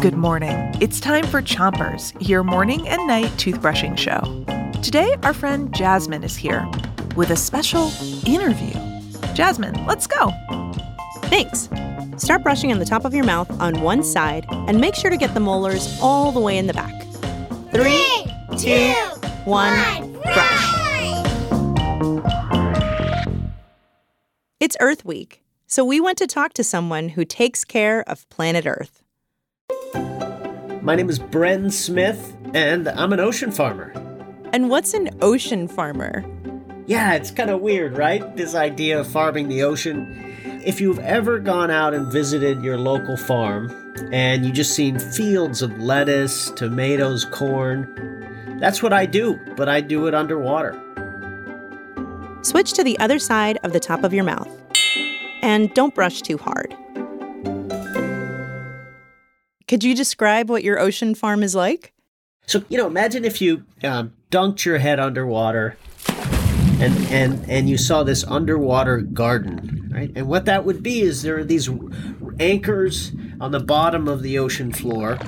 Good morning. It's time for Chompers, your morning and night toothbrushing show. Today, our friend Jasmine is here with a special interview. Jasmine, let's go. Thanks. Start brushing on the top of your mouth on one side and make sure to get the molars all the way in the back. Three, two, one, brush. It's Earth Week, so we went to talk to someone who takes care of planet Earth. My name is Bren Smith, and I'm an ocean farmer. And what's an ocean farmer? Yeah, it's kind of weird, right? This idea of farming the ocean. If you've ever gone out and visited your local farm and you just seen fields of lettuce, tomatoes, corn, that's what I do, but I do it underwater. Switch to the other side of the top of your mouth. And don't brush too hard. Could you describe what your ocean farm is like? So, you know, imagine if you um, dunked your head underwater and, and, and you saw this underwater garden, right? And what that would be is there are these anchors on the bottom of the ocean floor,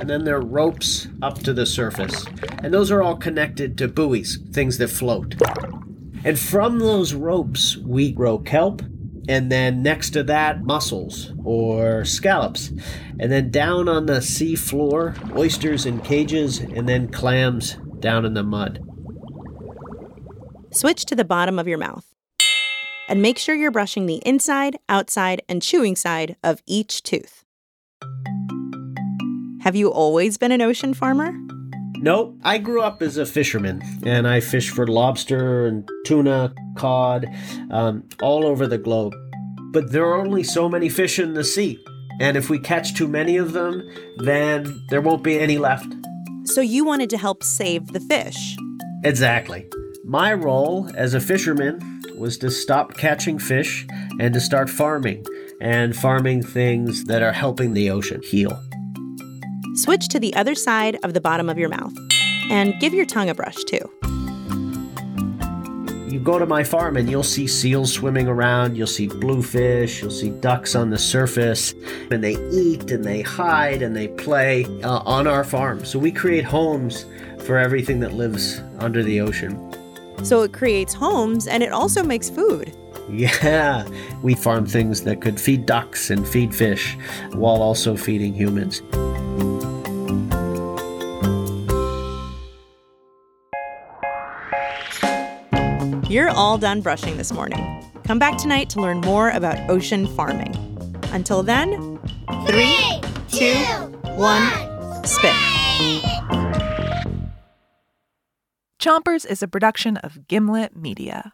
and then there are ropes up to the surface. And those are all connected to buoys, things that float. And from those ropes, we grow kelp, and then next to that, mussels or scallops. And then down on the sea floor, oysters in cages, and then clams down in the mud. Switch to the bottom of your mouth. And make sure you're brushing the inside, outside, and chewing side of each tooth. Have you always been an ocean farmer? Nope. I grew up as a fisherman, and I fished for lobster and tuna, cod, um, all over the globe. But there are only so many fish in the sea, and if we catch too many of them, then there won't be any left. So you wanted to help save the fish. Exactly. My role as a fisherman was to stop catching fish and to start farming, and farming things that are helping the ocean heal. Switch to the other side of the bottom of your mouth. And give your tongue a brush too. You go to my farm and you'll see seals swimming around, you'll see bluefish, you'll see ducks on the surface, and they eat and they hide and they play uh, on our farm. So we create homes for everything that lives under the ocean. So it creates homes and it also makes food. Yeah, we farm things that could feed ducks and feed fish while also feeding humans. You're all done brushing this morning. Come back tonight to learn more about ocean farming. Until then, three, two, one, spit. Chompers is a production of Gimlet Media.